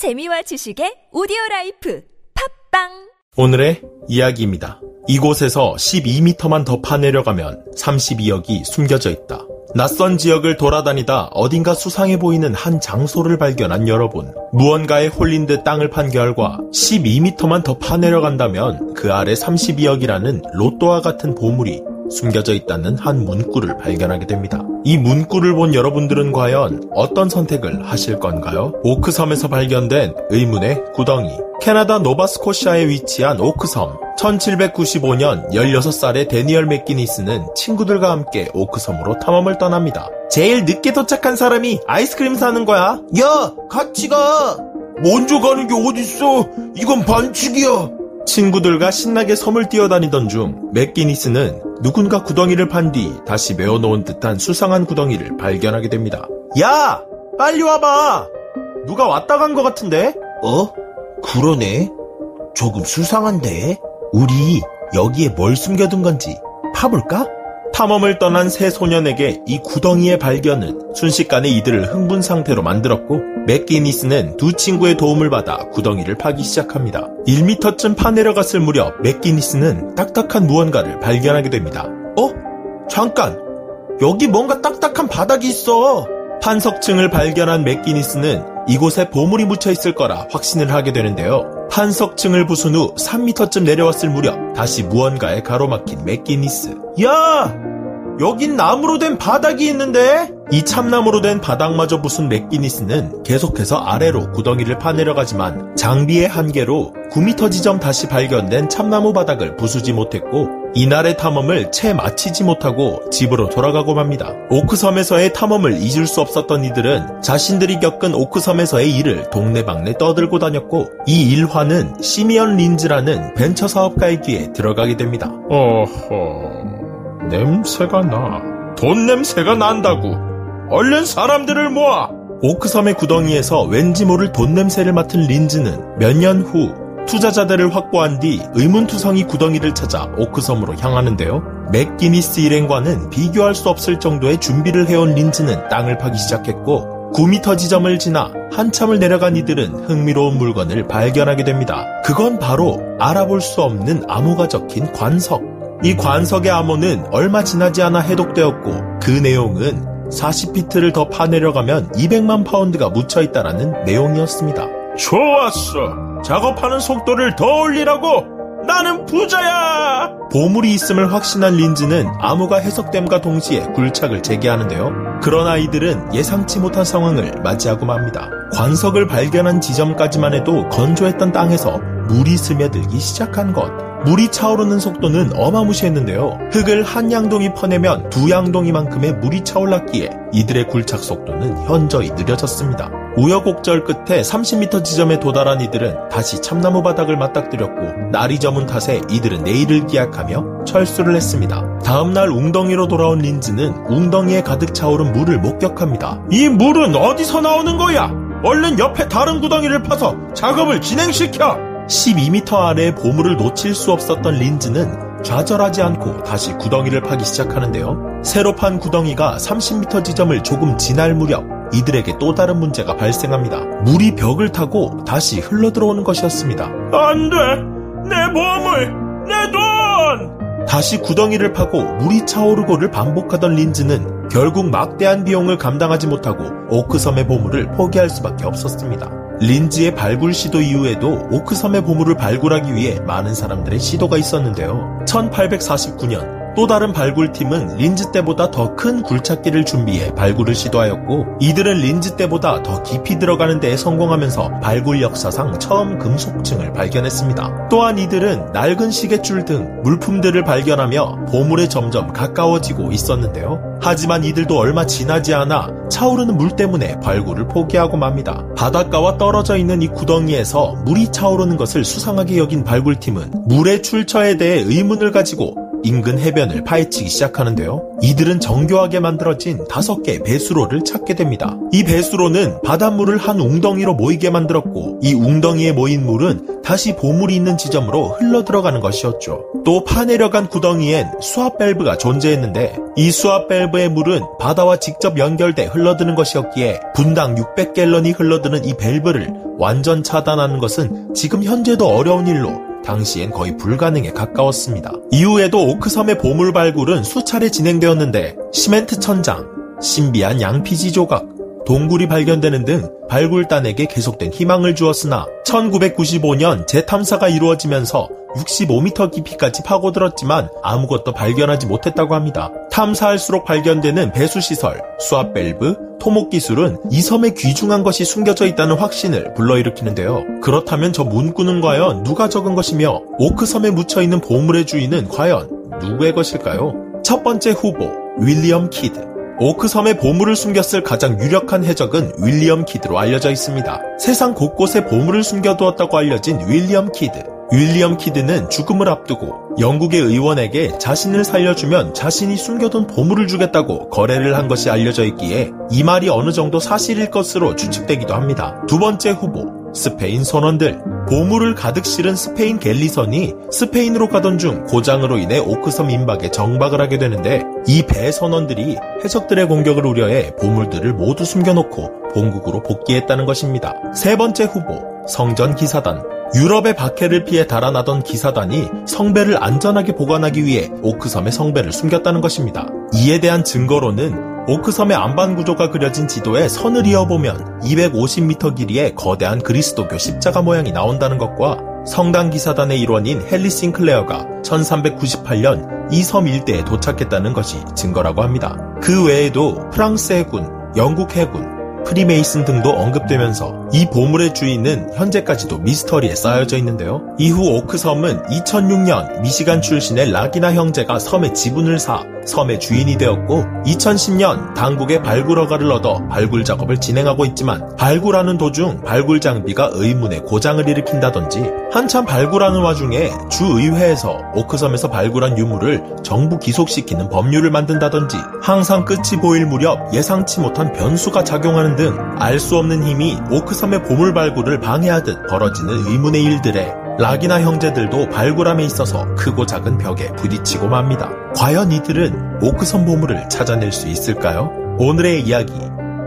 재미와 지식의 오디오 라이프 팝빵 오늘의 이야기입니다. 이곳에서 12m만 더 파내려가면 32억이 숨겨져 있다. 낯선 지역을 돌아다니다 어딘가 수상해 보이는 한 장소를 발견한 여러분. 무언가에 홀린 듯 땅을 판 결과 12m만 더 파내려간다면 그 아래 32억이라는 로또와 같은 보물이 숨겨져 있다는 한 문구를 발견하게 됩니다. 이 문구를 본 여러분들은 과연 어떤 선택을 하실 건가요? 오크섬에서 발견된 의문의 구덩이. 캐나다 노바스코시아에 위치한 오크섬. 1795년 16살의 데니얼 맥기니스는 친구들과 함께 오크섬으로 탐험을 떠납니다. 제일 늦게 도착한 사람이 아이스크림 사는 거야. 야, 같이 가. 먼저 가는 게 어딨어? 이건 반칙이야. 친구들과 신나게 섬을 뛰어다니던 중 맥기니스는 누군가 구덩이를 판 뒤 다시 메워놓은 듯한 수상한 구덩이를 발견하게 됩니다. 야! 빨리 와봐! 누가 왔다 간 것 같은데? 어? 그러네. 조금 수상한데? 우리 여기에 뭘 숨겨둔 건지 파볼까? 탐험을 떠난 세 소년에게 이 구덩이의 발견은 순식간에 이들을 흥분 상태로 만들었고 맥기니스는 두 친구의 도움을 받아 구덩이를 파기 시작합니다. 1m쯤 파내려갔을 무렵 맥기니스는 딱딱한 무언가를 발견하게 됩니다. 어? 잠깐! 여기 뭔가 딱딱한 바닥이 있어! 판석층을 발견한 맥기니스는 이곳에 보물이 묻혀 있을 거라 확신을 하게 되는데요. 판석층을 부순 후 3m쯤 내려왔을 무렵 다시 무언가에 가로막힌 맥기니스. 야! 여긴 나무로 된 바닥이 있는데? 이 참나무로 된 바닥마저 부순 맥기니스는 계속해서 아래로 구덩이를 파내려가지만 장비의 한계로 9m 지점 다시 발견된 참나무 바닥을 부수지 못했고 이날의 탐험을 채 마치지 못하고 집으로 돌아가고 맙니다. 오크섬에서의 탐험을 잊을 수 없었던 이들은 자신들이 겪은 오크섬에서의 일을 동네방네 떠들고 다녔고 이 일화는 시미언 린즈라는 벤처 사업가의 귀에 들어가게 됩니다. 어허, 냄새가 나. 돈 냄새가 난다고. 얼른 사람들을 모아! 오크섬의 구덩이에서 왠지 모를 돈 냄새를 맡은 린즈는 몇 년 후 투자자들을 확보한 뒤 의문투성이 구덩이를 찾아 오크섬으로 향하는데요. 맥기니스 일행과는 비교할 수 없을 정도의 준비를 해온 린즈는 땅을 파기 시작했고 9m 지점을 지나 한참을 내려간 이들은 흥미로운 물건을 발견하게 됩니다. 그건 바로 알아볼 수 없는 암호가 적힌 판석. 이 판석의 암호는 얼마 지나지 않아 해독되었고 그 내용은 40피트를 더 파내려가면 200만 파운드가 묻혀 있다라는 내용이었습니다. 좋았어. 작업하는 속도를 더 올리라고. 나는 부자야. 보물이 있음을 확신한 린즈는 암호가 해석됨과 동시에 굴착을 재개하는데요. 그러나 이들은 예상치 못한 상황을 맞이하고 맙니다. 관석을 발견한 지점까지만 해도 건조했던 땅에서 물이 스며들기 시작한 것. 물이 차오르는 속도는 어마무시했는데요. 흙을 한 양동이 퍼내면 두 양동이만큼의 물이 차올랐기에 이들의 굴착 속도는 현저히 느려졌습니다. 우여곡절 끝에 30m 지점에 도달한 이들은 다시 참나무 바닥을 맞닥뜨렸고 날이 저문 탓에 이들은 내일을 기약하며 철수를 했습니다. 다음날 웅덩이로 돌아온 린즈는 웅덩이에 가득 차오른 물을 목격합니다. 이 물은 어디서 나오는 거야? 얼른 옆에 다른 구덩이를 파서 작업을 진행시켜! 12m 아래의 보물을 놓칠 수 없었던 린즈는 좌절하지 않고 다시 구덩이를 파기 시작하는데요. 새로 판 구덩이가 30m 지점을 조금 지날 무렵 이들에게 또 다른 문제가 발생합니다. 물이 벽을 타고 다시 흘러들어오는 것이었습니다. 안 돼! 내 보물! 내 돈! 다시 구덩이를 파고 물이 차오르고를 반복하던 린즈는 결국 막대한 비용을 감당하지 못하고 오크섬의 보물을 포기할 수밖에 없었습니다. 린즈의 발굴 시도 이후에도 오크섬의 보물을 발굴하기 위해 많은 사람들의 시도가 있었는데요. 1849년 또 다른 발굴팀은 린즈 때보다 더 큰 굴착기를 준비해 발굴을 시도하였고 이들은 린즈 때보다 더 깊이 들어가는 데에 성공하면서 발굴 역사상 처음 금속층을 발견했습니다. 또한 이들은 낡은 시계줄 등 물품들을 발견하며 보물에 점점 가까워지고 있었는데요. 하지만 이들도 얼마 지나지 않아 차오르는 물 때문에 발굴을 포기하고 맙니다. 바닷가와 떨어져 있는 이 구덩이에서 물이 차오르는 것을 수상하게 여긴 발굴팀은 물의 출처에 대해 의문을 가지고 인근 해변을 파헤치기 시작하는데요. 이들은 정교하게 만들어진 다섯 개의 배수로를 찾게 됩니다. 이 배수로는 바닷물을 한 웅덩이로 모이게 만들었고 이 웅덩이에 모인 물은 다시 보물이 있는 지점으로 흘러 들어가는 것이었죠. 또 파내려간 구덩이엔 수압 밸브가 존재했는데 이 수압 밸브의 물은 바다와 직접 연결돼 흘러드는 것이었기에 분당 600갤런이 흘러드는 이 밸브를 완전 차단하는 것은 지금 현재도 어려운 일로 당시엔 거의 불가능에 가까웠습니다. 이후에도 오크섬의 보물 발굴은 수차례 진행되었는데 시멘트 천장, 신비한 양피지 조각, 동굴이 발견되는 등 발굴단에게 계속된 희망을 주었으나 1995년 재탐사가 이루어지면서 65m 깊이까지 파고들었지만 아무것도 발견하지 못했다고 합니다. 탐사할수록 발견되는 배수시설, 수압 밸브, 토목 기술은 이 섬에 귀중한 것이 숨겨져 있다는 확신을 불러일으키는데요. 그렇다면 저 문구는 과연 누가 적은 것이며 오크섬에 묻혀있는 보물의 주인은 과연 누구의 것일까요? 첫 번째 후보, 윌리엄 키드. 오크섬에 보물을 숨겼을 가장 유력한 해적은 윌리엄 키드로 알려져 있습니다. 세상 곳곳에 보물을 숨겨두었다고 알려진 윌리엄 키드. 윌리엄 키드는 죽음을 앞두고 영국의 의원에게 자신을 살려주면 자신이 숨겨둔 보물을 주겠다고 거래를 한 것이 알려져 있기에 이 말이 어느 정도 사실일 것으로 추측되기도 합니다. 두 번째 후보, 스페인 선원들. 보물을 가득 실은 스페인 갤리선이 스페인으로 가던 중 고장으로 인해 오크섬 임박에 정박을 하게 되는데 이 배 선원들이 해적들의 공격을 우려해 보물들을 모두 숨겨놓고 본국으로 복귀했다는 것입니다. 세 번째 후보, 성전 기사단. 유럽의 박해를 피해 달아나던 기사단이 성배를 안전하게 보관하기 위해 오크섬의 성배를 숨겼다는 것입니다. 이에 대한 증거로는 오크섬의 안반 구조가 그려진 지도에 선을 이어보면 250m 길이의 거대한 그리스도교 십자가 모양이 나온다는 것과 성당 기사단의 일원인 헨리 싱클레어가 1398년 이 섬 일대에 도착했다는 것이 증거라고 합니다. 그 외에도 프랑스 해군, 영국 해군, 프리메이슨 등도 언급되면서 이 보물의 주인은 현재까지도 미스터리에 싸여져 있는데요. 이후 오크 섬은 2006년 미시간 출신의 라기나 형제가 섬의 지분을 사 섬의 주인이 되었고 2010년 당국의 발굴 허가를 얻어 발굴 작업을 진행하고 있지만 발굴하는 도중 발굴 장비가 의문의 고장을 일으킨다든지 한참 발굴하는 와중에 주의회에서 오크섬에서 발굴한 유물을 정부 기속시키는 법률을 만든다든지 항상 끝이 보일 무렵 예상치 못한 변수가 작용하는 등 알 수 없는 힘이 오크 섬의 보물 발굴을 방해하듯 벌어지는 의문의 일들에 락이나 형제들도 발굴함에 있어서 크고 작은 벽에 부딪히고 맙니다. 과연 이들은 오크섬 보물을 찾아낼 수 있을까요? 오늘의 이야기.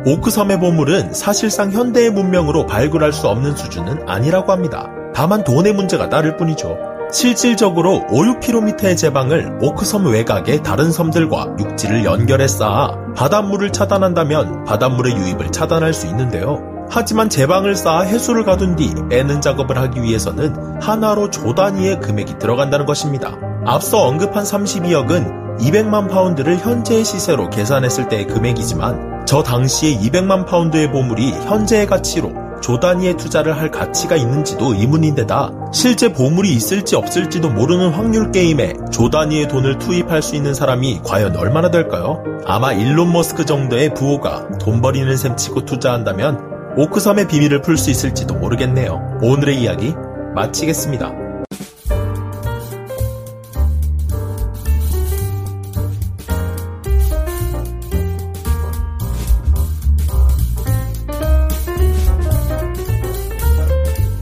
오크섬의 보물은 사실상 현대의 문명으로 발굴할 수 없는 수준은 아니라고 합니다. 다만 돈의 문제가 따를 뿐이죠. 실질적으로 5, 6km의 제방을 오크섬 외곽의 다른 섬들과 육지를 연결해 쌓아 바닷물을 차단한다면 바닷물의 유입을 차단할 수 있는데요. 하지만 제방을 쌓아 해수를 가둔 뒤 빼는 작업을 하기 위해서는 한화로 조 단위의 금액이 들어간다는 것입니다. 앞서 언급한 32억은 200만 파운드를 현재의 시세로 계산했을 때의 금액이지만 저 당시에 200만 파운드의 보물이 현재의 가치로 조 단위의 투자를 할 가치가 있는지도 의문인데다 실제 보물이 있을지 없을지도 모르는 확률 게임에 조 단위의 돈을 투입할 수 있는 사람이 과연 얼마나 될까요? 아마 일론 머스크 정도의 부호가 돈 버리는 셈 치고 투자한다면 오크섬의 비밀을 풀 수 있을지도 모르겠네요. 오늘의 이야기 마치겠습니다.